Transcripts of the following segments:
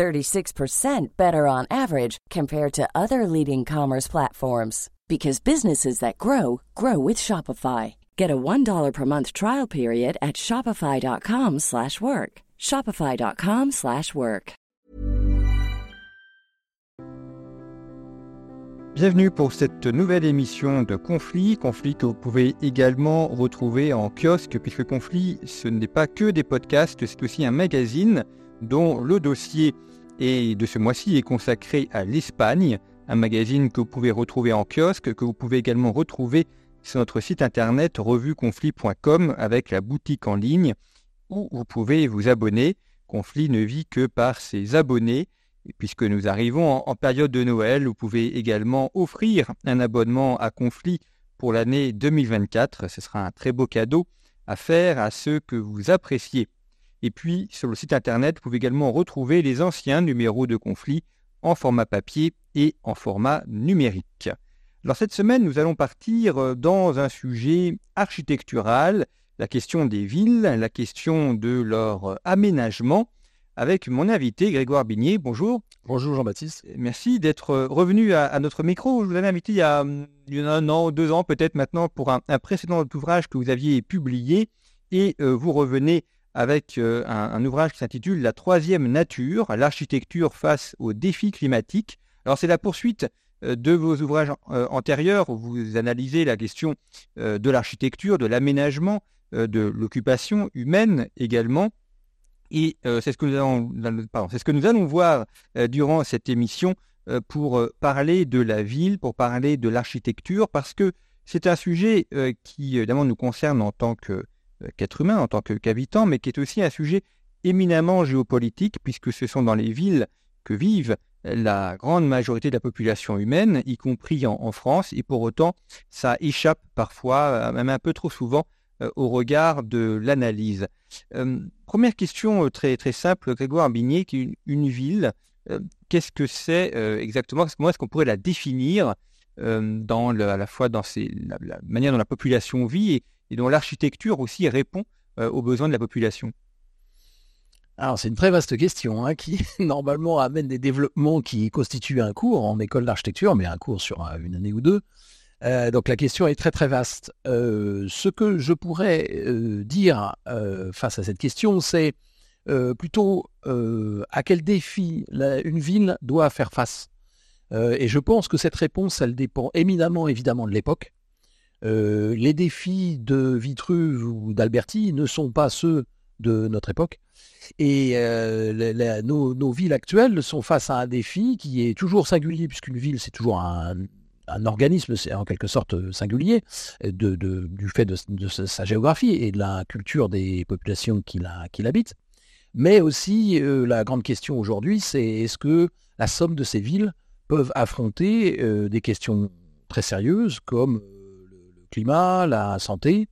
36% better on average compared to other leading commerce platforms because businesses that grow grow with Shopify. Get a $1 per month trial period at shopify.com/work. shopify.com/work. Bienvenue pour cette nouvelle émission de Conflit, Conflit que vous pouvez également retrouver en kiosque puisque Conflit ce n'est pas que des podcasts, c'est aussi un magazine dont le dossier est, de ce mois-ci est consacré à l'Espagne un magazine que vous pouvez retrouver en kiosque, que vous pouvez également retrouver sur notre site internet revueconflit.com avec la boutique en ligne où vous pouvez vous abonner. Conflit ne vit que par ses abonnés. Et puisque nous arrivons en, période de Noël, vous pouvez également offrir un abonnement à Conflit pour l'année 2024. Ce sera un très beau cadeau à faire à ceux que vous appréciez. Et puis, sur le site internet, vous pouvez également retrouver les anciens numéros de Conflit en format papier et en format numérique. Alors cette semaine, nous allons partir euh, dans un sujet architectural, la question des villes, la question de leur euh, aménagement, avec mon invité Grégoire Bigné. Bonjour. Bonjour Jean-Baptiste. Merci d'être euh, revenu à, notre micro. Je vous avais invité il y a, un an, deux ans peut-être maintenant pour un, précédent ouvrage que vous aviez publié et vous revenez avec euh, un, ouvrage qui s'intitule La troisième nature, l'architecture face aux défis climatiques. Alors c'est la poursuite euh, de vos ouvrages euh, antérieurs où vous analysez la question de l'architecture, de l'aménagement, de l'occupation humaine également. Et c'est ce, que nous allons, ce que nous allons voir durant cette émission pour parler de la ville, pour parler de l'architecture, parce que c'est un sujet qui évidemment nous concerne en tant que qu'être humain, en tant qu'habitant, mais qui est aussi un sujet éminemment géopolitique, puisque ce sont dans les villes que vivent la grande majorité de la population humaine, y compris en, France, et pour autant, ça échappe parfois, euh, même un peu trop souvent, euh, au regard de l'analyse. première question très, très simple, Grégoire Bigné, qui une ville, qu'est-ce que c'est exactement? Comment est-ce qu'on pourrait la définir dans à la fois dans la, la, manière dont la population vit et, et dont l'architecture aussi répond euh, aux besoins de la population alors c'est une très vaste question hein, qui normalement amène des développements qui constituent un cours en école d'architecture, mais un cours sur euh, une année ou deux. Euh, donc la question est très très vaste. ce que je pourrais dire face à cette question, c'est plutôt à quel défi une ville doit faire face. et je pense que cette réponse, elle dépend éminemment évidemment de l'époque. Euh, les défis de Vitruve ou d'Alberti ne sont pas ceux de notre époque. Et euh, nos, villes actuelles sont face à un défi qui est toujours singulier, puisqu'une ville, c'est toujours un, organisme, c'est en quelque sorte singulier, du fait de, sa géographie et de la culture des populations qui l'habitent. Mais aussi, euh, la grande question aujourd'hui, c'est est-ce que la somme de ces villes peuvent affronter des questions très sérieuses comme climat, la santé,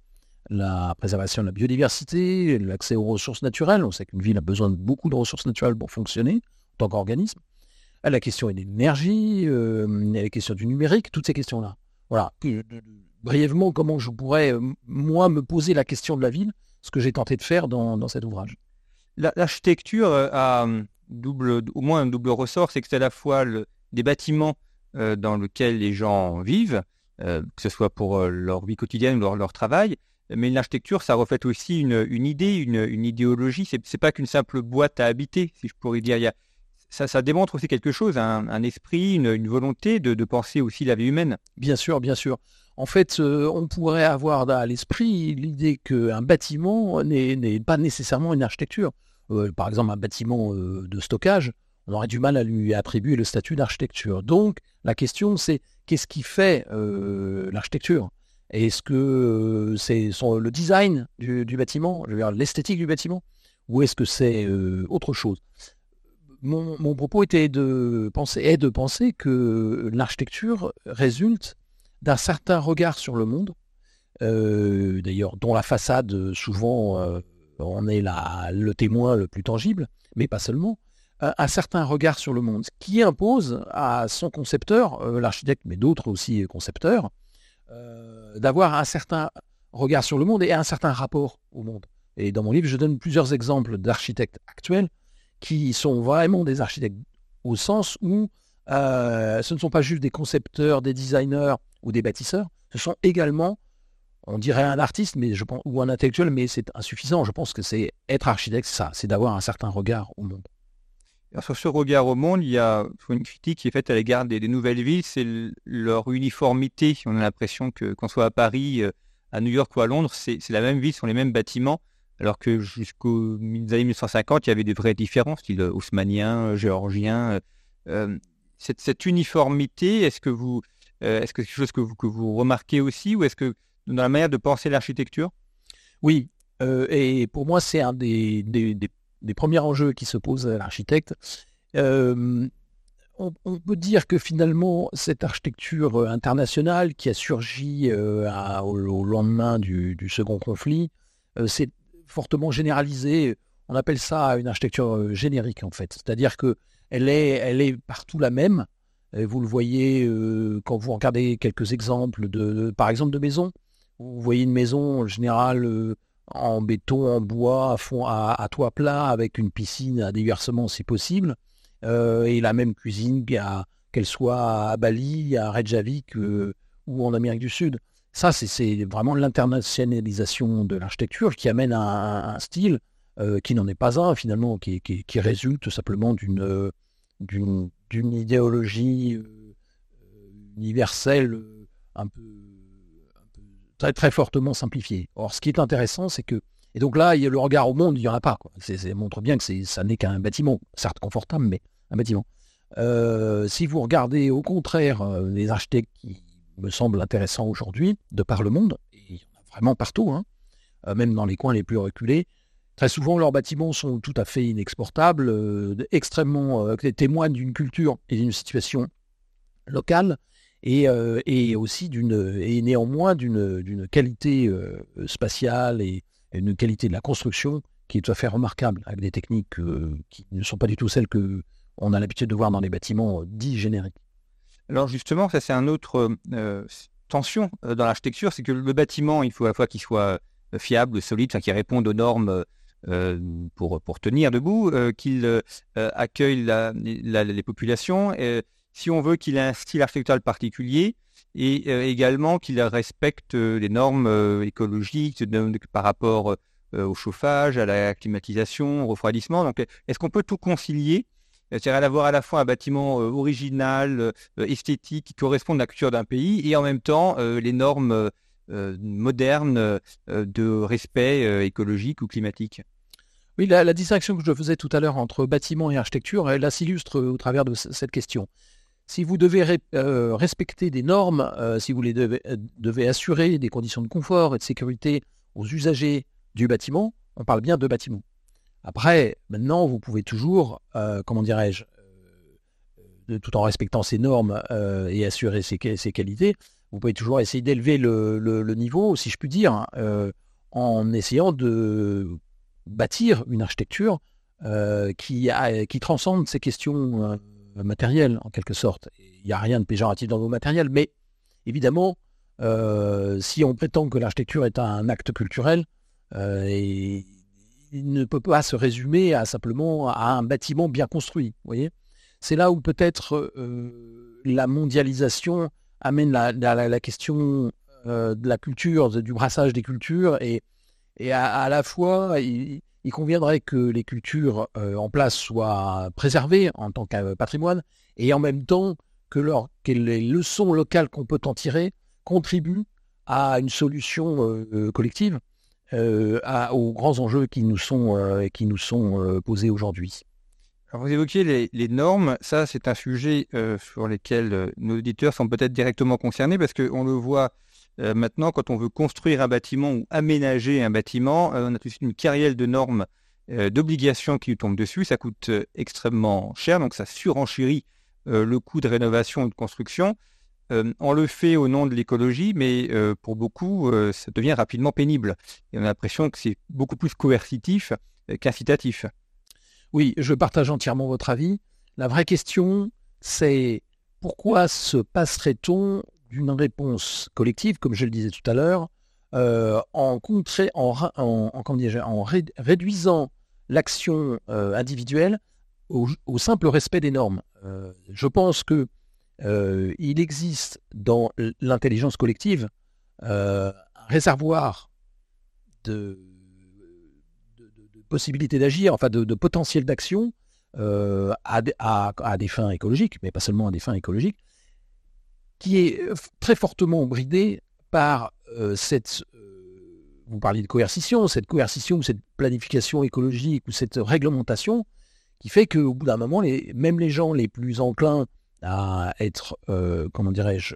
la préservation de la biodiversité, l'accès aux ressources naturelles. On sait qu'une ville a besoin de beaucoup de ressources naturelles pour fonctionner en tant qu'organisme. La question est de l'énergie, euh, la question du numérique, toutes ces questions-là. Voilà. Brièvement, comment je pourrais, euh, moi, me poser la question de la ville, ce que j'ai tenté de faire dans, cet ouvrage. L'architecture euh, a double, au moins un double ressort, c'est que c'est à la fois des bâtiments dans lesquels les gens vivent, euh, que ce soit pour euh, leur vie quotidienne ou leur, travail. Mais l'architecture, ça reflète aussi une, idée, une, idéologie. Ce n'est pas qu'une simple boîte à habiter, si je pourrais dire. ça, démontre aussi quelque chose, un, esprit, une, volonté de, penser aussi la vie humaine. Bien sûr, bien sûr. En fait, euh, on pourrait avoir à l'esprit l'idée qu'un bâtiment n'est pas nécessairement une architecture. par exemple, un bâtiment de stockage, on aurait du mal à lui attribuer le statut d'architecture. Donc, la question, c'est qu'est-ce qui fait euh, l'architecture? Est-ce que euh, c'est le design du, bâtiment, l'esthétique du bâtiment, ou est-ce que c'est euh, autre chose? Mon, propos était de penser, est de penser que l'architecture résulte d'un certain regard sur le monde, d'ailleurs dont la façade souvent on est le témoin le plus tangible, mais pas seulement, un certain regard sur le monde, qui impose à son concepteur, l'architecte, mais d'autres aussi concepteurs, d'avoir un certain regard sur le monde et un certain rapport au monde. Et dans mon livre, je donne plusieurs exemples d'architectes actuels qui sont vraiment des architectes au sens où euh, ce ne sont pas juste des concepteurs, des designers ou des bâtisseurs, ce sont également, on dirait un artiste mais je pense, ou un intellectuel, mais c'est insuffisant. Je pense que c'est être architecte, ça, c'est d'avoir un certain regard au monde. Sur ce regard au monde, il y a une critique qui est faite à l'égard des, nouvelles villes, c'est leur uniformité. On a l'impression que qu'on soit à Paris, euh, à New York ou à Londres, c'est la même ville, ce sont les mêmes bâtiments alors que jusqu'aux années 1950, il y avait des vraies différences, style euh, haussmanien, euh, géorgien. Cette, uniformité, est-ce que vous, est-ce que quelque chose que vous, que vous remarquez aussi, ou est-ce que dans la manière de penser l'architecture? Oui, et pour moi, c'est un des, premiers enjeux qui se posent à l'architecte. On, peut dire que finalement, cette architecture internationale qui a surgi au, lendemain du, second conflit, c'est fortement généralisée. On appelle ça une architecture euh, générique en fait. C'est-à-dire que elle est, partout la même. vous le voyez euh, quand vous regardez quelques exemples de, par exemple, de maisons. Vous voyez une maison en général euh, en béton, en bois, à, fond, à, toit plat, avec une piscine à déversement si possible, et la même cuisine qu'elle soit à Bali, à Reykjavik ou en Amérique du Sud. Ça, c'est vraiment l'internationalisation de l'architecture qui amène à un, style euh, qui n'en est pas un finalement, qui, résulte simplement d'une idéologie euh, universelle un peu, très, très fortement simplifiée. Or, ce qui est intéressant, c'est que et donc là, il y a le regard au monde, il n'y en a pas. Ça montre bien que ça n'est qu'un bâtiment, certes confortable, mais un bâtiment. Euh, si vous regardez au contraire les architectes qui me semble intéressant aujourd'hui, de par le monde, et il y en a vraiment partout, hein, euh, même dans les coins les plus reculés. Très souvent, leurs bâtiments sont tout à fait inexportables, euh, extrêmement euh, témoignent d'une culture et d'une situation locale, et, aussi d'une et néanmoins d'une qualité spatiale et, une qualité de la construction qui est tout à fait remarquable, avec des techniques qui ne sont pas du tout celles que on a l'habitude de voir dans les bâtiments dits génériques. Alors justement, ça c'est un autre euh, tension euh, dans l'architecture, c'est que le bâtiment, il faut à la fois qu'il soit euh, fiable, solide, qu'il réponde aux normes pour, pour tenir debout, qu'il accueille les populations. Si on veut qu'il ait un style architectural particulier, et également qu'il respecte les normes écologiques par rapport au chauffage, à la climatisation, au refroidissement. Donc, est-ce qu'on peut tout concilier? C'est-à-dire d'avoir à la fois un bâtiment euh, original, euh, esthétique, qui correspond à la culture d'un pays, et en même temps euh, les normes modernes de respect écologique ou climatique? Oui, la, distinction que je faisais tout à l'heure entre bâtiment et architecture, elle, s'illustre au travers de cette question. Si vous devez respecter des normes, si vous les devez, assurer des conditions de confort et de sécurité aux usagers du bâtiment, on parle bien de bâtiment. Après, maintenant, vous pouvez toujours, euh, comment dirais-je, euh, tout en respectant ces normes euh, et assurer ses, qualités, vous pouvez toujours essayer d'élever le, niveau, si je puis dire, en essayant de bâtir une architecture qui transcende ces questions matérielles, en quelque sorte. Il n'y a rien de péjoratif dans vos matériels, mais évidemment, si on prétend que l'architecture est un acte culturel, et il ne peut pas se résumer à simplement à un bâtiment bien construit. Voyez, c'est là où peut-être euh, la mondialisation amène la, question euh, de la culture, du brassage des cultures, et, et à, la fois, il, conviendrait que les cultures euh, en place soient préservées en tant que patrimoine, et en même temps que, les leçons locales qu'on peut en tirer contribuent à une solution collective euh, aux grands enjeux qui nous sont, euh, qui nous sont euh, posés aujourd'hui. vous évoquiez les, normes, ça c'est un sujet sur lequel nos auditeurs sont peut-être directement concernés parce qu'on le voit maintenant quand on veut construire un bâtiment ou aménager un bâtiment, on a tout de suite une carrière de normes d'obligations qui lui tombent dessus. Ça coûte extrêmement cher, donc ça surenchérit le coût de rénovation ou de construction. on le fait au nom de l'écologie, mais pour beaucoup, ça devient rapidement pénible. On a l'impression que c'est beaucoup plus coercitif qu'incitatif. Oui, je partage entièrement votre avis. La vraie question, c'est pourquoi se passerait-on d'une réponse collective, comme je le disais tout à l'heure, euh, en, en, réduisant l'action euh, individuelle au, simple respect des normes. Euh, je pense que il existe dans l'intelligence collective un réservoir de, possibilités d'agir, enfin de, potentiel d'action à, des fins écologiques, mais pas seulement à des fins écologiques, qui est très fortement bridé par cette, vous parliez de coercition, cette coercition ou cette planification écologique ou cette réglementation qui fait qu'au bout d'un moment, les, même les gens les plus enclins à être, comment dirais-je,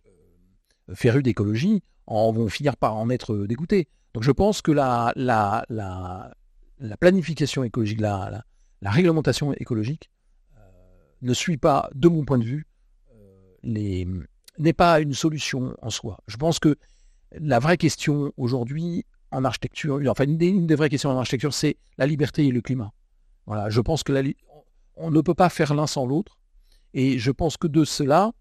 férus d'écologie, en vont finir par en être dégoûtés. Donc je pense que la, la, la, la planification écologique, la, la réglementation écologique ne suit pas, de mon point de vue, les, n'est pas une solution en soi. Je pense que la vraie question aujourd'hui en architecture, enfin une des, vraies questions en architecture, c'est la liberté et le climat. Voilà, je pense que on ne peut pas faire l'un sans l'autre, et je pense que de cela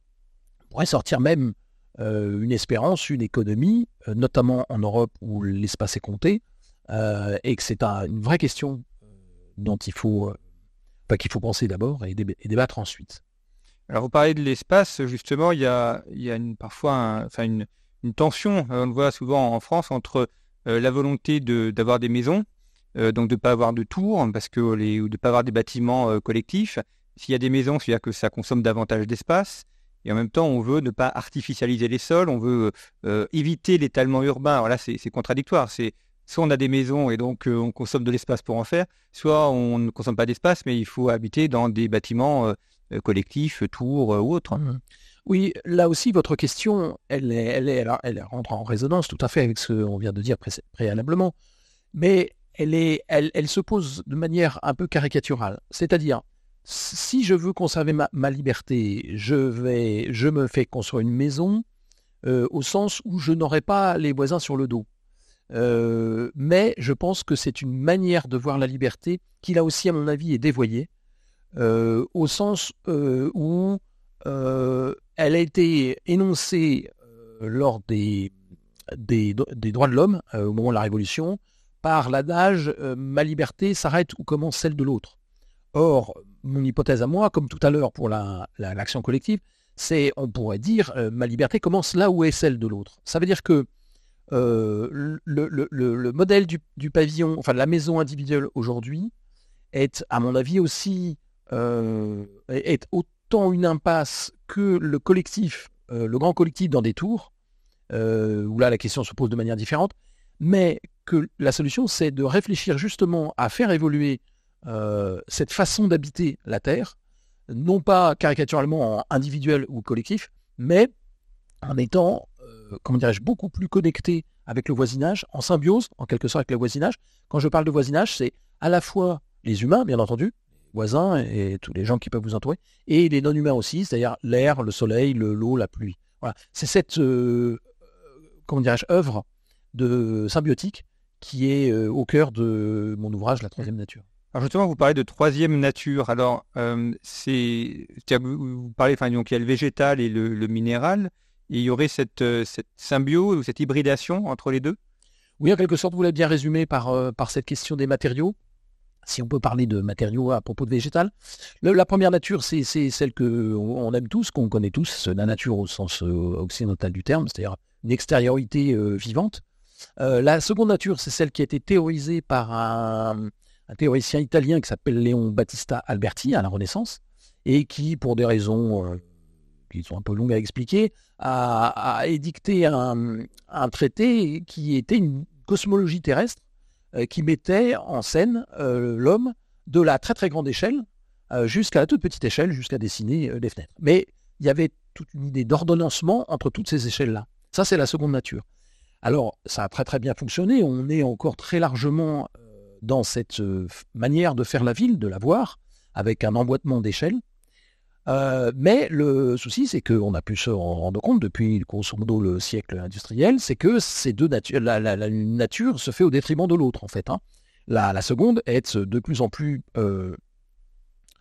pourrait sortir même euh, une espérance, une économie, euh, notamment en Europe où l'espace est compté, euh, et que c'est une vraie question dont il faut, qu'il faut penser d'abord et débattre ensuite. Alors, vous parlez de l'espace, justement, il y a, une, parfois une, tension, euh, on le voit souvent en France, entre euh, la volonté d'avoir des maisons, euh, donc de ne pas avoir de tours, parce que ou de ne pas avoir des bâtiments collectifs. S'il y a des maisons, c'est-à-dire que ça consomme davantage d'espace. Et en même temps, on veut ne pas artificialiser les sols, on veut éviter l'étalement urbain. Alors là, c'est contradictoire. C'est soit on a des maisons et donc on consomme de l'espace pour en faire, soit on ne consomme pas d'espace, mais il faut habiter dans des bâtiments euh, collectif, tour euh, ou autre. Mmh. Oui, là aussi, votre question, elle, est, elle, rentre en résonance tout à fait avec ce qu'on vient de dire préalablement, mais elle se pose de manière un peu caricaturale. C'est-à-dire, si je veux conserver ma, liberté, je, vais, je me fais construire une maison euh, au sens où je n'aurai pas les voisins sur le dos. mais je pense que c'est une manière de voir la liberté qui, là aussi, à mon avis, est dévoyée. Euh, au sens euh, où euh, elle a été énoncée lors des, des, droits de l'homme, au moment de la Révolution, par l'adage ma liberté s'arrête où commence celle de l'autre. Or, mon hypothèse à moi, comme tout à l'heure pour l'action la, collective, c'est, on pourrait dire, ma liberté commence là où est celle de l'autre. Ça veut dire que le, modèle du, du, pavillon, enfin de la maison individuelle aujourd'hui, est, à mon avis, aussi euh, est autant une impasse que le collectif, euh, le grand collectif dans des tours, euh, où là la question se pose de manière différente, mais que la solution c'est de réfléchir justement à faire évoluer cette façon d'habiter la Terre, non pas caricaturalement en individuel ou collectif, mais en étant, comment dirais-je, beaucoup plus connecté avec le voisinage, en symbiose en quelque sorte avec le voisinage. Quand je parle de voisinage, c'est à la fois les humains, bien entendu, voisins et tous les gens qui peuvent vous entourer, et les non-humains aussi, c'est-à-dire l'air, le soleil, l'eau, la pluie. Voilà. C'est cette euh, comment dirais-je, œuvre de symbiotique qui est euh, au cœur de mon ouvrage La troisième nature. Alors justement, vous parlez de troisième nature. Alors, euh, c'est, vous parlez, enfin, donc il y a le végétal et le, minéral. Et il y aurait cette, cette symbiose ou cette hybridation entre les deux? Oui, en quelque sorte, vous l'avez bien résumé par, par cette question des matériaux si on peut parler de matériaux à propos de végétal. la première nature, c'est celle qu'on aime tous, qu'on connaît tous, la nature au sens euh, occidental du terme, c'est-à-dire une extériorité euh, vivante. Euh, la seconde nature, c'est celle qui a été théorisée par un, théoricien italien qui s'appelle Léon Battista Alberti à la Renaissance, et qui, pour des raisons qui sont un peu longues à expliquer, a, édicté un, traité qui était une cosmologie terrestre qui mettait en scène euh, l'homme de la très très grande échelle euh, jusqu'à la toute petite échelle, jusqu'à dessiner des fenêtres. Mais il y avait toute une idée d'ordonnancement entre toutes ces échelles-là. Ça, c'est la seconde nature. Alors, ça a très très bien fonctionné. On est encore très largement dans cette manière de faire la ville, de la voir, avec un emboîtement d'échelle. mais le souci, c'est qu'on a pu se rendre compte depuis, grosso modo, le siècle industriel, c'est que ces deux natures, la, nature se fait au détriment de l'autre, en fait. Hein. La, seconde est de plus en plus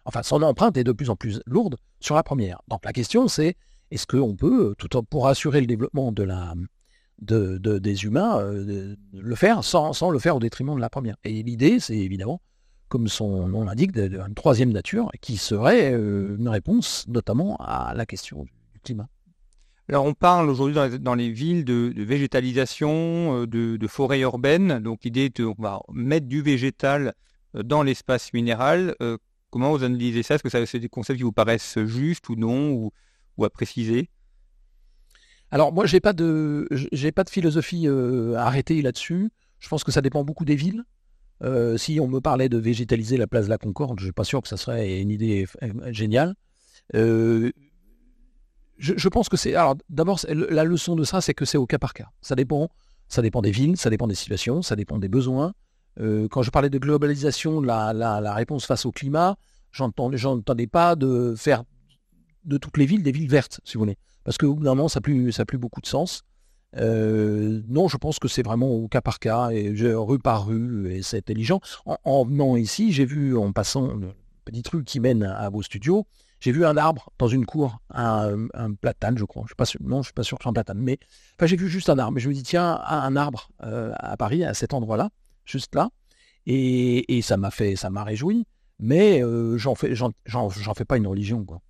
enfin son empreinte est de plus en plus lourde sur la première. Donc la question c'est est-ce qu'on peut, pour assurer le développement des humains, euh, le faire sans, le faire au détriment de la première? Et l'idée, c'est évidemment, comme son nom l'indique, une troisième nature qui serait euh, une réponse notamment à la question du, climat. Alors on parle aujourd'hui dans, les villes de, végétalisation, euh, de, forêts urbaines. Donc l'idée est de mettre du végétal dans l'espace minéral. comment vous analysez ça? Est-ce que c'est des concepts qui vous paraissent justes ou non ou, ou à préciser? Alors moi, j'ai pas de, j'ai pas de philosophie euh, arrêtée là-dessus. Je pense que ça dépend beaucoup des villes. Euh, si on me parlait de végétaliser la place de la Concorde, je suis pas sûr que ça serait une idée euh, géniale. je, pense que c'est. Alors d'abord, la leçon de ça, c'est que c'est au cas par cas. Ça dépend. Ça dépend des villes, ça dépend des situations, ça dépend des besoins. quand je parlais de globalisation, la, réponse face au climat, j'entendais pas de faire de toutes les villes des villes vertes, si vous voulez parce que bout d'un moment, ça n'a plus, plus beaucoup de sens. Euh, non, je pense que c'est vraiment au cas par cas, et rue par rue, et c'est intelligent. En, venant ici, j'ai vu, en passant le petit truc qui mène à, vos studios, j'ai vu un arbre dans une cour, un, platane, je crois. Pas sûr, non, je suis pas sûr que c'est un platane, mais enfin, j'ai vu juste un arbre. Je me dis, tiens, un arbre euh, à Paris, à cet endroit-là, juste là, et, ça m'a fait, ça m'a réjoui. Mais euh, j'en fais, j'en, fais pas une religion, quoi.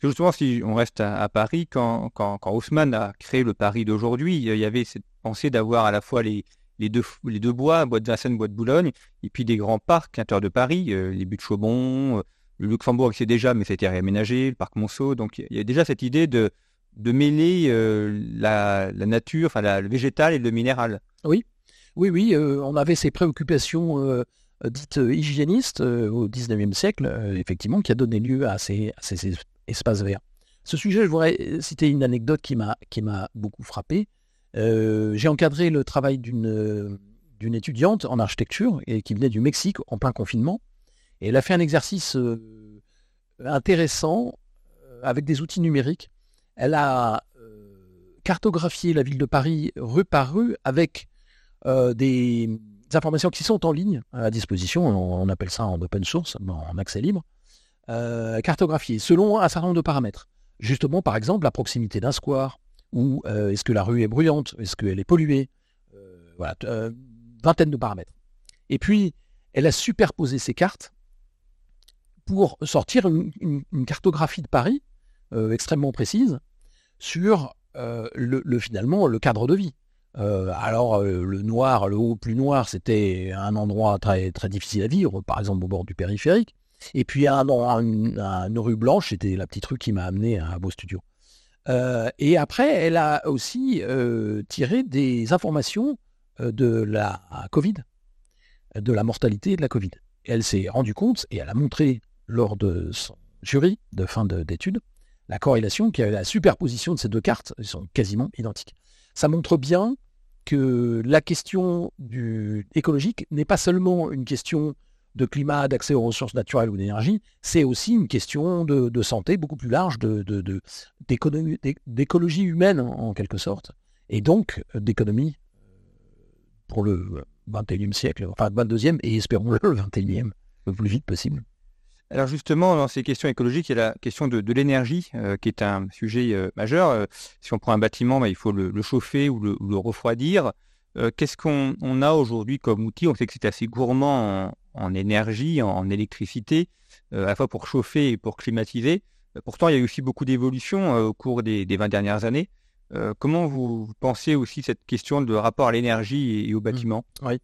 Que justement, si on reste à, Paris, quand, quand, Haussmann a créé le Paris d'aujourd'hui, il y avait cette pensée d'avoir à la fois les, les, deux, les deux bois, bois de Vincennes, bois de Boulogne, et puis des grands parcs à de Paris, euh, les buts de Chaumont, euh, le Luxembourg c'est déjà, mais ça a été réaménagé, le parc Monceau. Donc il y a déjà cette idée de, de mêler euh, la, nature, enfin le végétal et le minéral. Oui, oui, oui, on avait ces préoccupations dites hygiénistes au XIXe siècle, effectivement, qui a donné lieu à ces espace vert. Ce sujet, je voudrais citer une anecdote qui m'a, beaucoup frappé. Euh, j'ai encadré le travail d'une, d'une étudiante en architecture et qui venait du Mexique en plein confinement. Et elle a fait un exercice euh, intéressant euh, avec des outils numériques. Elle a cartographié la ville de Paris rue par rue avec des informations qui sont en ligne à disposition. On, appelle ça en open source, en accès libre. Euh, selon un certain nombre de paramètres. Justement, par exemple, la proximité d'un square, ou euh, est-ce que la rue est bruyante, est-ce qu'elle est polluée, euh, voilà, vingtaine de paramètres. Et puis, elle a superposé ces cartes pour sortir une, cartographie de Paris extrêmement précise sur le, finalement le cadre de vie. alors le noir, le haut plus noir, c'était un endroit très, très difficile à vivre, par exemple au bord du périphérique. Et puis un, une rue blanche, c'était la petite rue qui m'a amené à vos studios. Euh, et après, elle a aussi euh, tiré des informations euh, de la Covid, de la mortalité de la Covid. elle s'est rendue compte, et elle a montré lors de son jury de fin d'études, la corrélation, qui a la superposition de ces deux cartes, elles sont quasiment identiques. Ça montre bien que la question du écologique n'est pas seulement une question de climat, d'accès aux ressources naturelles ou d'énergie, c'est aussi une question de, santé beaucoup plus large, d'écologie humaine en, quelque sorte, et donc euh, d'économie euh, pour le 21e siècle, enfin 22e et espérons le 21e, le plus vite possible. Alors justement, dans ces questions écologiques, il y a la question de, l'énergie, euh, qui est un sujet majeur. si on prend un bâtiment, bah, il faut le, chauffer ou le, refroidir. Qu'est-ce qu'on a aujourd'hui comme outil? On sait que c'est assez gourmand en énergie, en, électricité, euh, à la fois pour chauffer et pour climatiser. Euh, pourtant, il y a eu aussi beaucoup d'évolutions euh, au cours des, 20 dernières années. comment vous, pensez aussi cette question de rapport à l'énergie et, au mmh. bâtiment? Oui.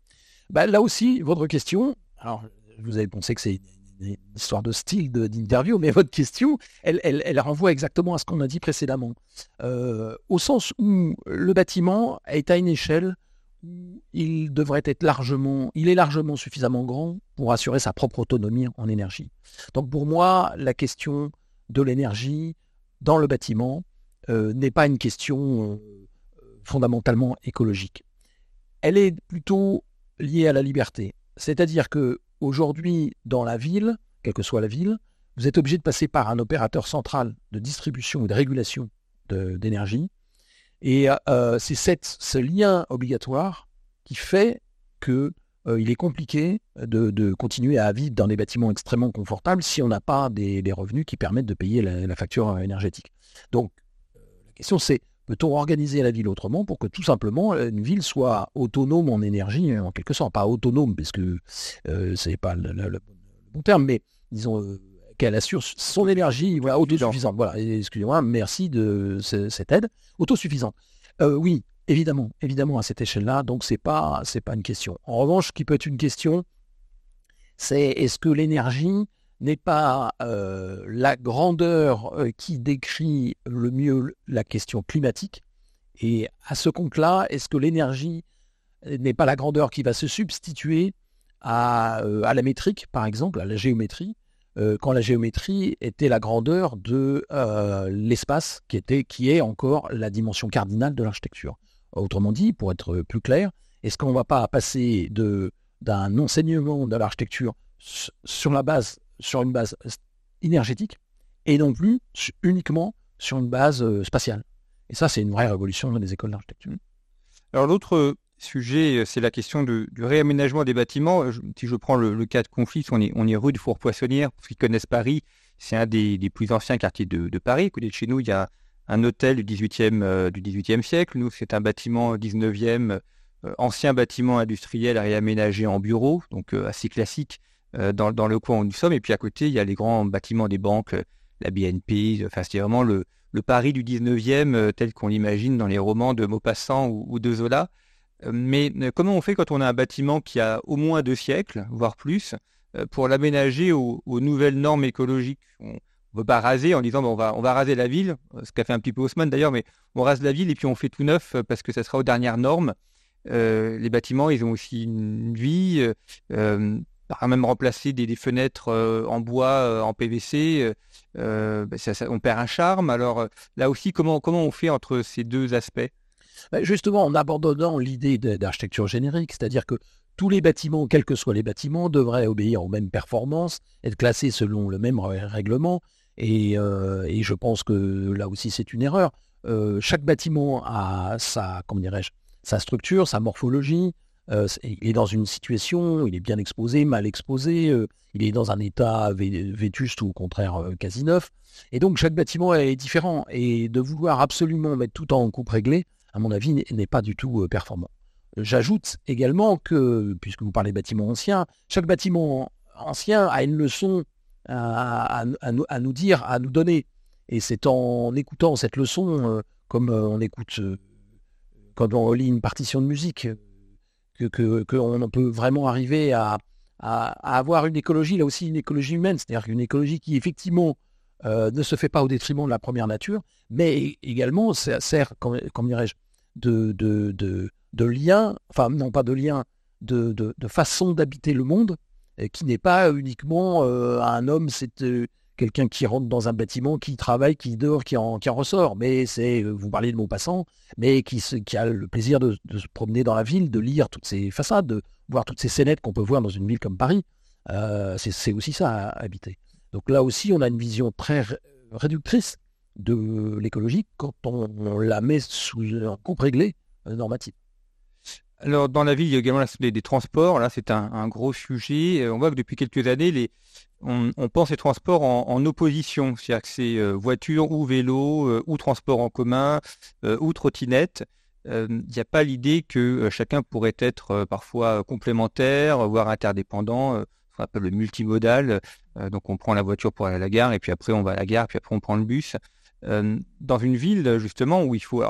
Bah, là aussi, votre question, alors vous avez pensé que c'est une histoire de style d'interview, mais votre question, elle, elle, elle, renvoie exactement à ce qu'on a dit précédemment, au sens où le bâtiment est à une échelle il devrait être largement, il est largement suffisamment grand pour assurer sa propre autonomie en énergie. Donc pour moi, la question de l'énergie dans le bâtiment euh, n'est pas une question euh, fondamentalement écologique. Elle est plutôt liée à la liberté. C'est-à-dire que aujourd'hui, dans la ville, quelle que soit la ville, vous êtes obligé de passer par un opérateur central de distribution ou de régulation d'énergie. Et euh, c'est ce lien obligatoire qui fait que euh, il est compliqué de, continuer à vivre dans des bâtiments extrêmement confortables si on n'a pas des, revenus qui permettent de payer la, facture énergétique. Donc, euh, la question c'est, peut-on organiser la ville autrement pour que tout simplement une ville soit autonome en énergie, en quelque sorte, pas autonome, parce que euh, ce n'est pas le, bon terme, mais disons qu'elle assure son énergie voilà, autosuffisante. Voilà, excusez-moi, merci de cette aide. Autosuffisante. oui, Évidemment, évidemment à cette échelle-là, donc c'est pas c'est pas une question. En revanche, ce qui peut être une question, c'est est-ce que l'énergie n'est pas euh, la grandeur euh, qui décrit le mieux la question climatique? Et à ce compte-là, est-ce que l'énergie n'est pas la grandeur qui va se substituer à, euh, à la métrique, par exemple, à la géométrie, quand la géométrie était la grandeur de l'espace, qui, qui est encore la dimension cardinale de l'architecture. Autrement dit, pour être plus clair, est-ce qu'on ne va pas passer d'un enseignement de l'architecture sur la sur une base énergétique et non plus uniquement sur une base euh, spatiale? Et ça, c'est une vraie révolution dans les écoles d'architecture. Alors l'autre sujet, c'est la question du réaménagement des bâtiments. Si je prends le, cas de Conflit, on est, on est rue de Four-Poissonnière. Pour ceux qui connaissent Paris, c'est un des, plus anciens quartiers de, Paris. À côté de chez nous, il y a un hôtel du 18e, euh, du 18e siècle. Nous, c'est un bâtiment 19e, euh, ancien bâtiment industriel réaménagé en bureau, donc euh, assez classique dans, le coin où nous sommes. Et puis à côté, il y a les grands bâtiments des banques, la BNP. Enfin, c'est vraiment le, le, Paris du 19e tel qu'on l'imagine dans les romans de Maupassant ou, de Zola. Mais comment on fait quand on a un bâtiment qui a au moins deux siècles, voire plus, pour l'aménager aux, nouvelles normes écologiques? On veut pas raser en disant on, va, on va raser la ville, ce qu'a fait un petit peu Haussmann d'ailleurs, mais on rase la ville et puis on fait tout neuf euh, parce que ça sera aux dernières normes. Euh, les bâtiments, ils ont aussi une vie. Euh, par même remplacer des, fenêtres en bois, en PVC, bah, on perd un charme. Alors là aussi, comment, comment on fait entre ces deux aspects? Justement, en abandonnant l'idée d'architecture générique, c'est-à-dire que tous les bâtiments, quels que soient les bâtiments, devraient obéir aux mêmes performances, être classés selon le même règlement, euh, et, je pense que là aussi c'est une erreur. Euh, chaque bâtiment a sa, comment dirais-je, sa structure, sa morphologie. Euh, il est dans une situation, il est bien exposé, mal exposé, il est dans un état vétuste ou au contraire quasi neuf. Et donc chaque bâtiment est différent. Et de vouloir absolument mettre tout en coupe réglée, à mon avis, n'est pas du tout performant. J'ajoute également que, puisque vous parlez bâtiments anciens, chaque bâtiment ancien a une leçon à, nous, dire, à nous donner. Et c'est en écoutant cette leçon, euh, comme euh, on écoute euh, quand on lit une partition de musique, que qu'on peut vraiment arriver à, avoir une écologie, là aussi une écologie humaine, c'est-à-dire une écologie qui effectivement ne se fait pas au détriment de la première nature, mais également sert, comme, dirais-je, de, de, de, lien, enfin non pas de lien, de, de façon d'habiter le monde qui n'est pas uniquement euh, un homme, c'est euh, quelqu'un qui rentre dans un bâtiment, qui travaille, qui dort, qui en, qui en ressort. Mais c'est, euh, vous parlez de Maupassant, mais qui, qui a le plaisir de, se promener dans la ville, de lire toutes ces façades, de voir toutes ces scénettes qu'on peut voir dans une ville comme Paris. c'est aussi ça habiter. Donc là aussi, on a une vision très réductrice de l'écologie quand on, la met sous un coupe réglé normatif. Alors, dans la ville, il y a également des, transports. Là, c'est un, gros sujet. Euh, on voit que depuis quelques années, on, pense les transports en, opposition. C'est-à-dire que c'est euh, voiture ou vélo, euh, ou transport en commun, ou trottinette. Il n'y a pas l'idée que chacun pourrait être parfois complémentaire, voire interdépendant, ce qu'on appelle le multimodal. donc, on prend la voiture pour aller à la gare, et puis après, on va à la gare, puis après, on prend le bus. Euh, dans une ville justement où il faut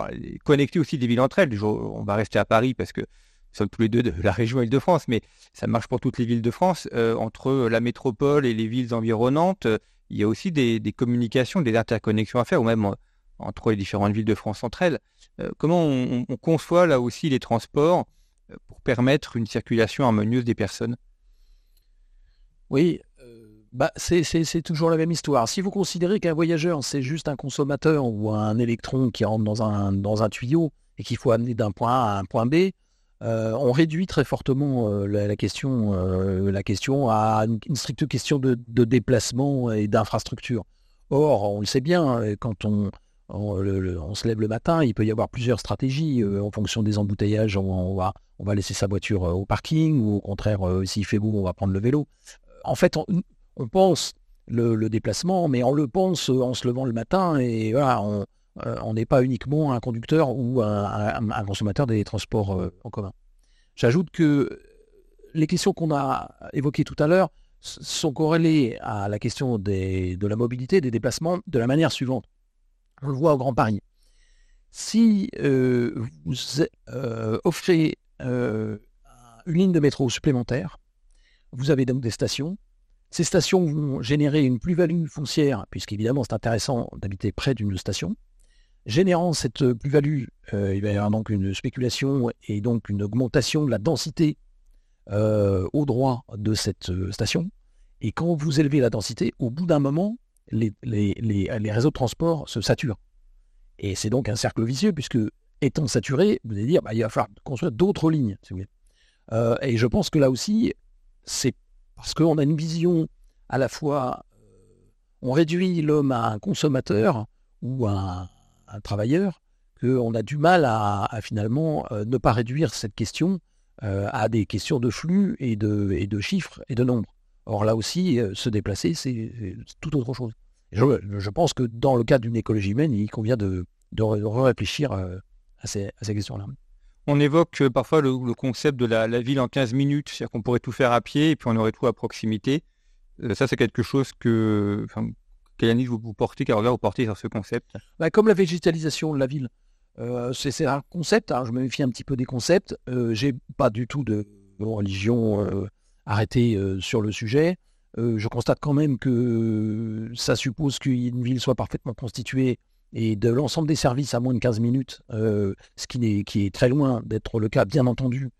connecter aussi des villes entre elles. On va rester à Paris parce que nous sommes tous les deux de la région Île-de-France, mais ça marche pour toutes les villes de France. Euh, entre la métropole et les villes environnantes, euh, il y a aussi des, communications, des interconnexions à faire, ou même entre les différentes villes de France entre elles. comment on, on, conçoit là aussi les transports pour permettre une circulation harmonieuse des personnes? Oui, bah, c'est toujours la même histoire. Si vous considérez qu'un voyageur, c'est juste un consommateur ou un électron qui rentre dans un, tuyau et qu'il faut amener d'un point A à un point B, on réduit très fortement la, question, la question à une, stricte question de, déplacement et d'infrastructure. Or, on le sait bien, quand on, on, se lève le matin, il peut y avoir plusieurs stratégies en fonction des embouteillages. On, va, on va laisser sa voiture au parking ou au contraire, s'il fait beau, on va prendre le vélo. En fait, on, pense le, déplacement, mais on le pense en se levant le matin et voilà, on, euh, n'est pas uniquement un conducteur ou un, consommateur des transports euh, en commun. J'ajoute que les questions qu'on a évoquées tout à l'heure sont corrélées à la question de la mobilité, des déplacements, de la manière suivante. On le voit au Grand Paris. Si euh, vous offrez une ligne de métro supplémentaire, vous avez donc des stations. Ces stations vont générer une plus-value foncière, puisqu'évidemment c'est intéressant d'habiter près d'une station. Générant cette plus-value, euh, il va y avoir donc une spéculation et donc une augmentation de la densité euh, au droit de cette euh, station. Et quand vous élevez la densité, au bout d'un moment, les, réseaux de transport se saturent. Et c'est donc un cercle vicieux, puisque étant saturé, vous allez dire, bah, il va falloir construire d'autres lignes, si vous et je pense que là aussi, c'est parce qu'on a une vision à la fois, on réduit l'homme à un consommateur ou à un travailleur qu'on a du mal à, finalement euh, ne pas réduire cette question euh, à des questions de flux et de, chiffres et de nombres. Or là aussi, euh, se déplacer, c'est tout autre chose. Je, pense que dans le cadre d'une écologie humaine, il convient de, réfléchir à ces, questions-là. On évoque parfois le, concept de la, ville en 15 minutes, c'est-à-dire qu'on pourrait tout faire à pied et puis on aurait tout à proximité. ça, c'est quelque chose que, quelle analyse vous, portez, quel regard vous portez sur ce concept? Bah, Comme la végétalisation de la ville. Euh, c'est un concept, hein, je me méfie un petit peu des concepts. Euh, J'ai pas du tout de religion euh, arrêtée euh, sur le sujet. je constate quand même que ça suppose qu'une ville soit parfaitement constituée et de l'ensemble des services à moins de 15 minutes, ce qui est, très loin d'être le cas, bien entendu,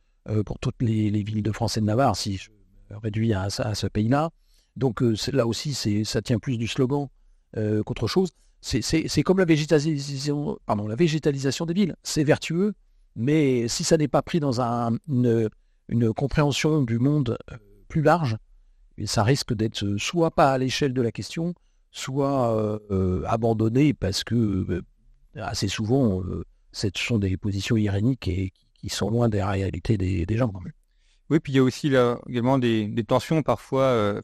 pour toutes les, villes de France et de Navarre, si je réduis à ce pays-là. Donc euh, là aussi, ça tient plus du slogan euh, qu'autre chose. C'est comme la végétalisation, pardon, la végétalisation des villes. C'est vertueux, mais si ça n'est pas pris dans une, compréhension du monde euh, plus large, ça risque d'être soit pas à l'échelle de la question, soit abandonné parce que assez souvent, ce sont des positions iréniques et qui sont loin des réalités des, gens. Oui, puis il y a aussi là, également des, tensions parfois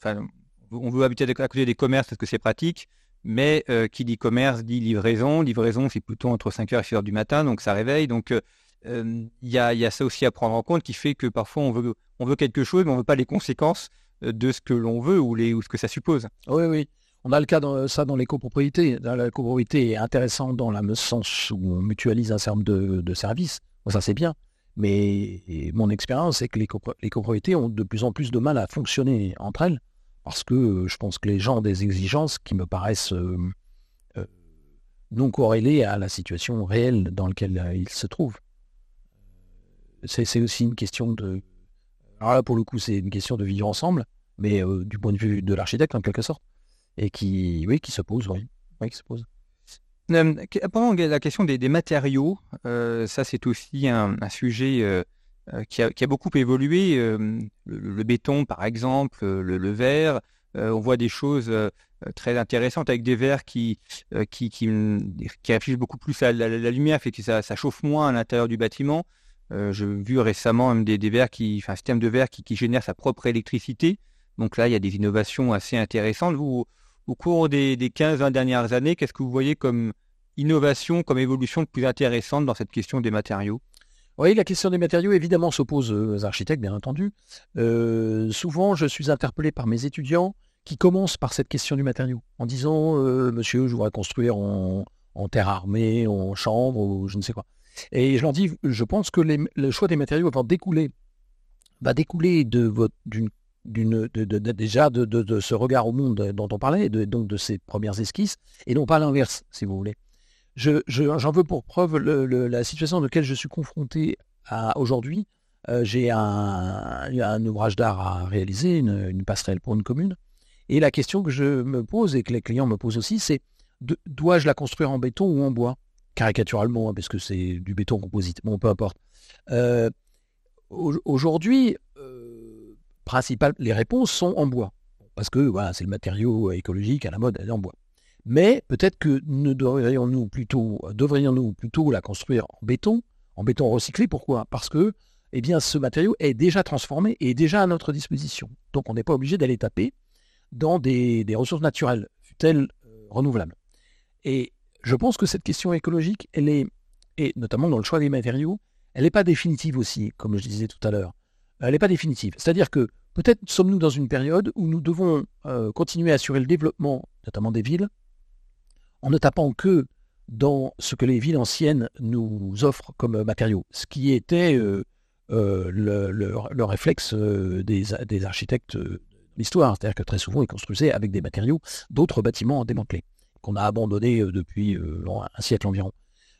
on veut habiter à côté des commerces parce que c'est pratique, mais euh, qui dit commerce dit livraison. Livraison, c'est plutôt entre 5h et 6h du matin, donc ça réveille. Donc euh, euh, il y, a, ça aussi à prendre en compte qui fait que parfois on veut, on veut quelque chose, mais on ne veut pas les conséquences de ce que l'on veut ou, les, ou ce que ça suppose. Oui, oui. On a le cas de ça dans les copropriétés. La copropriété est intéressante dans le sens où on mutualise un certain nombre de, services. ça, c'est bien. Mais mon expérience, c'est que les, copropriétés ont de plus en plus de mal à fonctionner entre elles parce que euh, je pense que les gens ont des exigences qui me paraissent euh, euh, non corrélées à la situation réelle dans laquelle ils se trouvent. C'est aussi une question de... Alors là, pour le coup, c'est une question de vivre ensemble, mais du point de vue de l'architecte, en quelque sorte, et qui, oui, qui se pose, oui, qui se pose. Pendant la question des, matériaux, ça c'est aussi un, sujet euh, qui a, beaucoup évolué. Euh, le, béton, par exemple, le, verre. Euh, on voit des choses très intéressantes avec des verres qui, qui, qui, qui, réfléchissent beaucoup plus à la, lumière, fait que ça, chauffe moins à l'intérieur du bâtiment. J'ai vu récemment des, des verres qui, un système de verre qui, qui, génère sa propre électricité. Donc là, il y a des innovations assez intéressantes. Vous, au cours des, des 15-20 dernières années, qu'est-ce que vous voyez comme innovation, comme évolution plus intéressante dans cette question des matériaux? Oui, la question des matériaux, évidemment, s'oppose aux architectes, bien entendu. Euh, souvent, je suis interpellé par mes étudiants qui commencent par cette question du matériau, en disant euh, Monsieur, je voudrais construire en, terre armée, en chambre, ou je ne sais quoi. Et je leur dis Je pense que le choix des matériaux va découler, va découler de votre, d'une, déjà de, ce regard au monde dont on parlait, donc de ces premières esquisses, et non pas l'inverse, si vous voulez j'en veux pour preuve la situation dans laquelle je suis confronté aujourd'hui. Euh, j'ai un, ouvrage d'art à réaliser, une, passerelle pour une commune. Et la question que je me pose et que les clients me posent aussi, c'est dois-je la construire en béton ou en bois? Caricaturalement, hein, parce que c'est du béton composite, bon, peu importe. Euh, Aujourd'hui, euh, principal, les réponses sont en bois. Parce que voilà, c'est le matériau écologique à la mode, elle est en bois. Mais peut-être que ne devrions-nous plutôt, devrions-nous plutôt la construire en béton, en béton recyclé. Pourquoi? Parce que eh bien, ce matériau est déjà transformé et est déjà à notre disposition. Donc on n'est pas obligé d'aller taper dans des, ressources naturelles, fut-elles euh, renouvelables. Et je pense que cette question écologique, elle est, et notamment dans le choix des matériaux, elle n'est pas définitive aussi, comme je disais tout à l'heure. Elle n'est pas définitive. C'est-à-dire que peut-être sommes-nous dans une période où nous devons euh, continuer à assurer le développement, notamment des villes, en ne tapant que dans ce que les villes anciennes nous offrent comme matériaux, ce qui était euh, euh, le, réflexe des, architectes de l'histoire. C'est-à-dire que très souvent, ils construisaient avec des matériaux d'autres bâtiments démantelés, qu'on a abandonnés depuis un siècle environ.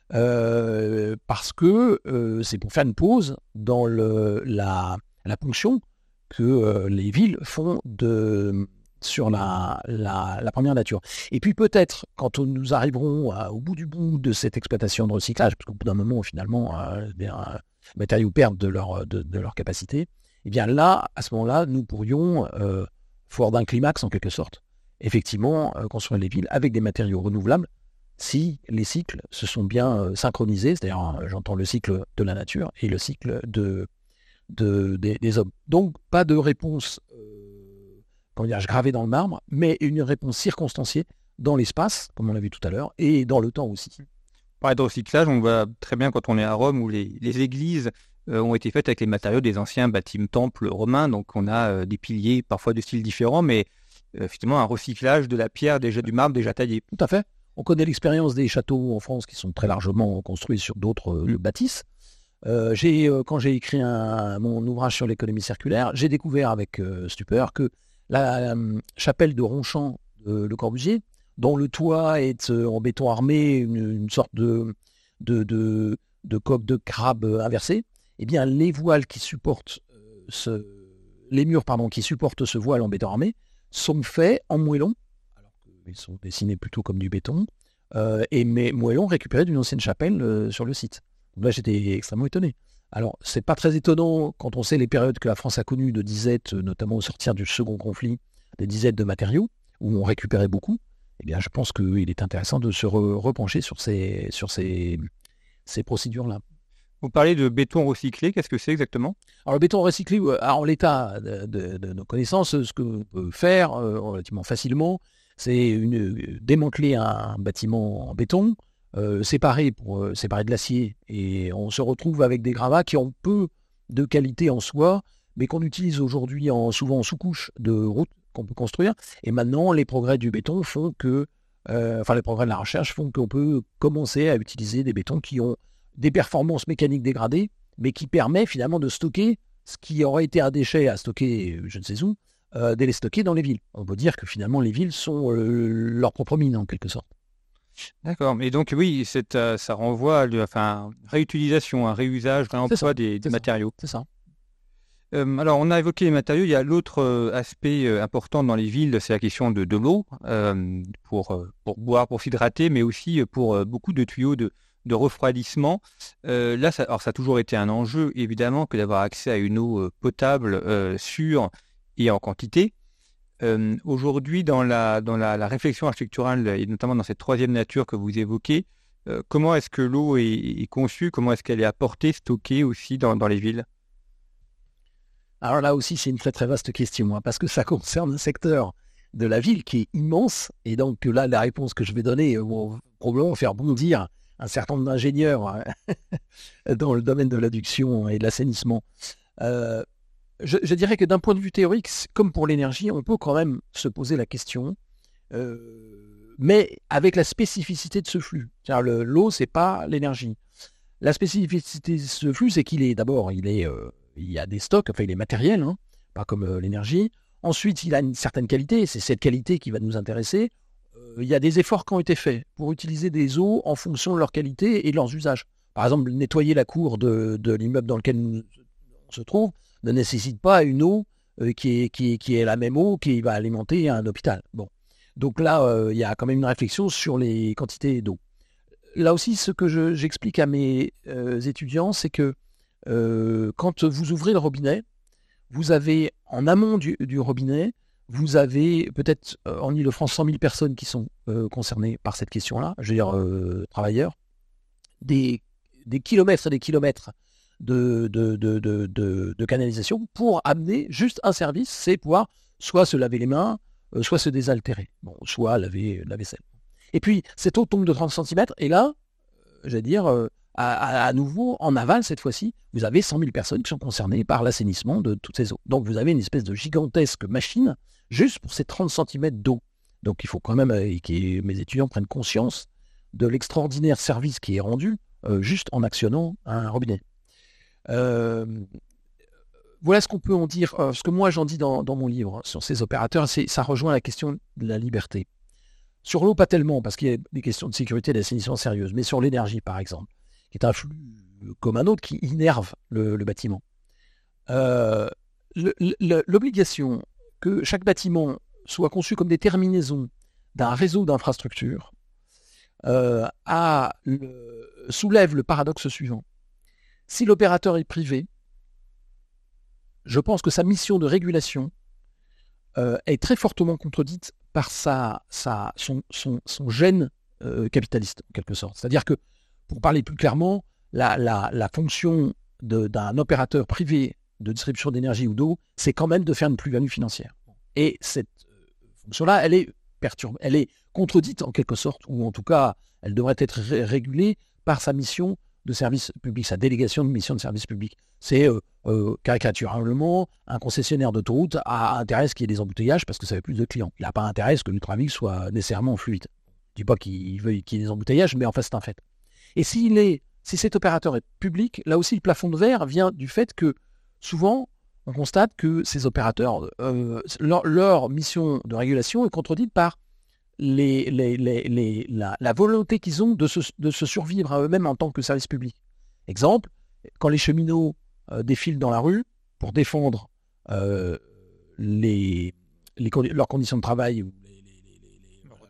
parce que c'est pour faire une pause dans la, la ponction que les villes font sur la, première nature. Et puis peut-être, quand nous arriverons au bout du bout de cette exploitation de recyclage, parce qu'au bout d'un moment, finalement, euh, les matériaux perdent de leur, de, leur capacité, eh bien là, à ce moment-là, nous pourrions, euh, fort d'un climax en quelque sorte, effectivement, euh, construire les villes avec des matériaux renouvelables, si les cycles se sont bien synchronisés, c'est-à-dire j'entends le cycle de la nature et le cycle de, de des, hommes. Donc pas de réponse comment dire, gravé dans le marbre, mais une réponse circonstanciée dans l'espace, comme on l'a vu tout à l'heure, et dans le temps aussi. Par de recyclage, on voit très bien quand on est à Rome où les, églises euh, ont été faites avec les matériaux des anciens bâtiments temples romains, donc on a euh, des piliers parfois de styles différents, mais euh, finalement un recyclage de la pierre, déjà du marbre déjà taillé. Tout à fait. On connaît l'expérience des châteaux en France qui sont très largement construits sur d'autres mm. bâtisses. J'ai, quand j'ai écrit mon ouvrage sur l'économie circulaire, j'ai découvert avec stupeur que la euh, chapelle de Ronchamp de Le Corbusier, dont le toit est euh, en béton armé, une, sorte de, de, coque de crabe inversée, eh bien les voiles qui supportent euh, ce, les murs pardon, qui supportent ce voile en béton armé sont faits en moellon, alors qu'ils sont dessinés plutôt comme du béton, et mais moellon récupéré d'une ancienne chapelle sur le site. Là j'étais extrêmement étonné. Alors, c'est pas très étonnant quand on sait les périodes que la France a connues de disette, notamment au sortir du second conflit, des disettes de matériaux, où on récupérait beaucoup. Eh bien, je pense qu'il est intéressant de se repencher sur ces, sur ces, ces procédures-là. Vous parlez de béton recyclé, qu'est-ce que c'est exactement? Alors le béton recyclé, euh, en l'état de, nos connaissances, ce que peut faire euh, relativement facilement, c'est démanteler un bâtiment en béton, euh, séparés pour euh, séparer de l'acier et on se retrouve avec des gravats qui ont peu de qualité en soi, mais qu'on utilise aujourd'hui en, souvent en sous-couche de route qu'on peut construire. Et maintenant, les progrès du béton font que, euh, enfin les progrès de la recherche font qu'on peut commencer à utiliser des bétons qui ont des performances mécaniques dégradées, mais qui permet finalement de stocker ce qui aurait été un déchet à stocker, je ne sais où, euh, de les stocker dans les villes. On peut dire que finalement les villes sont leur propre mine en quelque sorte. D'accord. Et donc, oui, euh, ça renvoie à enfin, réutilisation, un réusage, réemploi des, des matériaux. C'est ça. Euh, alors, on a évoqué les matériaux. Il y a l'autre euh, aspect important dans les villes, c'est la question de, de l'eau pour, pour boire, pour s'hydrater, mais aussi pour beaucoup de tuyaux de, de refroidissement. là, ça, alors, ça a toujours été un enjeu, évidemment, que d'avoir accès à une eau potable, sûre et en quantité. Euh, aujourd'hui, dans, la, réflexion architecturale, et notamment dans cette troisième nature que vous évoquez, euh, comment est-ce que l'eau est, conçue? Comment est-ce qu'elle est apportée, stockée aussi dans, les villes? Alors là aussi, c'est une très très vaste question, hein, parce que ça concerne un secteur de la ville qui est immense, et donc là, la réponse que je vais donner euh, va probablement faire bondir un certain nombre d'ingénieurs hein, dans le domaine de l'adduction et de l'assainissement je, dirais que d'un point de vue théorique, comme pour l'énergie, on peut quand même se poser la question, euh, mais avec la spécificité de ce flux. L'eau, c'est pas l'énergie. La spécificité de ce flux, c'est qu'il est d'abord, il euh, il y a des stocks, enfin il est matériel, hein, pas comme euh, l'énergie. Ensuite, il a une certaine qualité, c'est cette qualité qui va nous intéresser. il y a des efforts qui ont été faits pour utiliser des eaux en fonction de leur qualité et de leurs usages. Par exemple, nettoyer la cour de, de l'immeuble dans lequel on se trouve, ne nécessite pas une eau euh, qui, est, la même eau qui va alimenter un hôpital. Bon. Donc là, euh, il y a quand même une réflexion sur les quantités d'eau. Là aussi, ce que j'explique à mes euh, étudiants, c'est que quand vous ouvrez le robinet, vous avez en amont du, robinet, vous avez peut-être en Ile-de-France 100 000 personnes qui sont concernées par cette question-là, je veux dire travailleurs, des, kilomètres et des kilomètres de, canalisation pour amener juste un service, c'est pouvoir soit se laver les mains, soit se désaltérer, soit laver la vaisselle. Et puis, cette eau tombe de 30 cm, et là, j'allais dire, à, nouveau, en aval, cette fois-ci, vous avez 100 000 personnes qui sont concernées par l'assainissement de toutes ces eaux. Donc vous avez une espèce de gigantesque machine juste pour ces 30 cm d'eau. Donc il faut quand même euh, que mes étudiants prennent conscience de l'extraordinaire service qui est rendu euh, juste en actionnant un robinet. Euh, voilà ce qu'on peut en dire. ce que moi j'en dis dans, mon livre sur ces opérateurs, ça rejoint la question de la liberté. Sur l'eau, pas tellement, parce qu'il y a des questions de sécurité et d'assainissement sérieuses, mais sur l'énergie, par exemple qui est un flux comme un autre qui innerve le, bâtiment. Euh, l'obligation que chaque bâtiment soit conçu comme des terminaisons d'un réseau d'infrastructures euh, soulève le paradoxe suivant. Si l'opérateur est privé, je pense que sa mission de régulation euh, est très fortement contredite par son, gène capitaliste, en quelque sorte. C'est-à-dire que pour parler plus clairement, la, fonction d'un opérateur privé de distribution d'énergie ou d'eau, c'est quand même de faire une plus-value financière. Et cette euh, fonction-là, elle est perturbée, elle est contredite en quelque sorte, ou en tout cas, elle devrait être régulée par sa mission de service public, sa délégation de mission de service public. C'est euh, euh, caricaturablement, un concessionnaire d'autoroute a intérêt à ce qu'il y ait des embouteillages parce que ça fait plus de clients. Il n'a pas intérêt à ce que le trafic soit nécessairement fluide. Je ne dis pas qu'il veut qu'il y ait des embouteillages, mais en fait, c'est un fait. Et s'il est, si cet opérateur est public, là aussi le plafond de verre vient du fait que souvent on constate que ces opérateurs, euh, leur, mission de régulation est contredite par les, la, volonté qu'ils ont de se, survivre à eux-mêmes en tant que service public. Exemple, quand les cheminots euh, défilent dans la rue pour défendre euh, les, leurs conditions de travail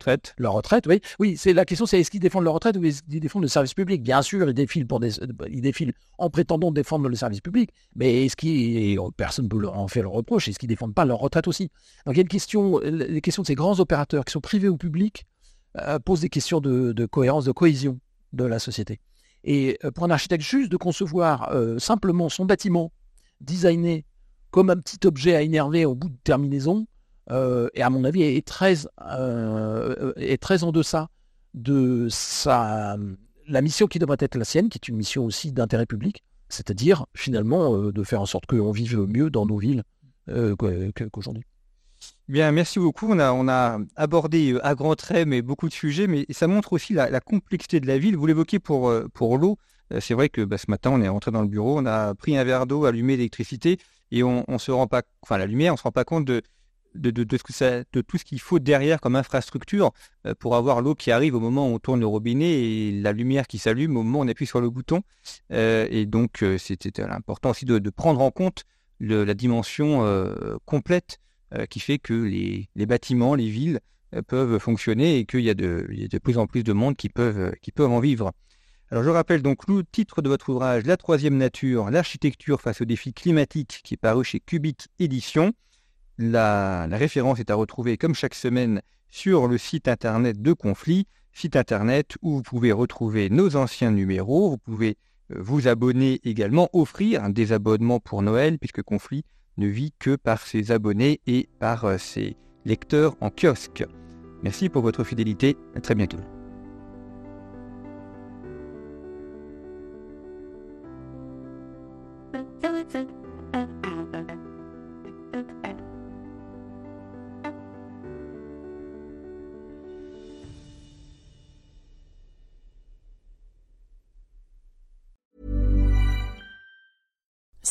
retraite. Leur retraite, oui. Oui, c'est la question, c'est est-ce qu'ils défendent leur retraite ou est-ce qu'ils défendent le service public? Bien sûr, ils défilent pour des, ils défilent en prétendant défendre le service public, mais est-ce qu'ils, personne ne peut en faire le reproche, est-ce qu'ils défendent pas leur retraite aussi? Donc il y a une question, les questions de ces grands opérateurs qui sont privés ou publics euh, posent des questions de, cohérence, de cohésion de la société. Et euh, pour un architecte juste de concevoir euh, simplement son bâtiment designé comme un petit objet à énerver au bout de terminaison, euh, et à mon avis est très, euh, est très en deçà de sa, la mission qui devrait être la sienne, qui est une mission aussi d'intérêt public, c'est-à-dire finalement euh, de faire en sorte qu'on vive mieux dans nos villes qu'aujourd'hui. Bien, merci beaucoup. On a, on a abordé à grands traits, mais beaucoup de sujets, mais ça montre aussi la, complexité de la ville. Vous l'évoquez pour, pour l'eau. C'est vrai que bah, ce matin, on est rentré dans le bureau, on a pris un verre d'eau, allumé l'électricité, et on, on se rend pas, enfin la lumière, on se rend pas compte de, de, tout ce qu'il faut derrière comme infrastructure euh, pour avoir l'eau qui arrive au moment où on tourne le robinet et la lumière qui s'allume au moment où on appuie sur le bouton. Euh, et donc, euh, c'était important aussi de, prendre en compte la dimension complète qui fait que les, bâtiments, les villes peuvent fonctionner et qu'il y, a de, plus en plus de monde qui peuvent, qui peuvent en vivre. Alors je rappelle donc le titre de votre ouvrage, La troisième nature, l'architecture face aux défis climatiques, qui est paru chez Cubic Édition. La, référence est à retrouver comme chaque semaine sur le site internet de Conflit, site internet où vous pouvez retrouver nos anciens numéros, vous pouvez euh, vous abonner également, offrir un désabonnement pour Noël, puisque Conflit ne vit que par ses abonnés et par euh, ses lecteurs en kiosque. Merci pour votre fidélité, à très bientôt.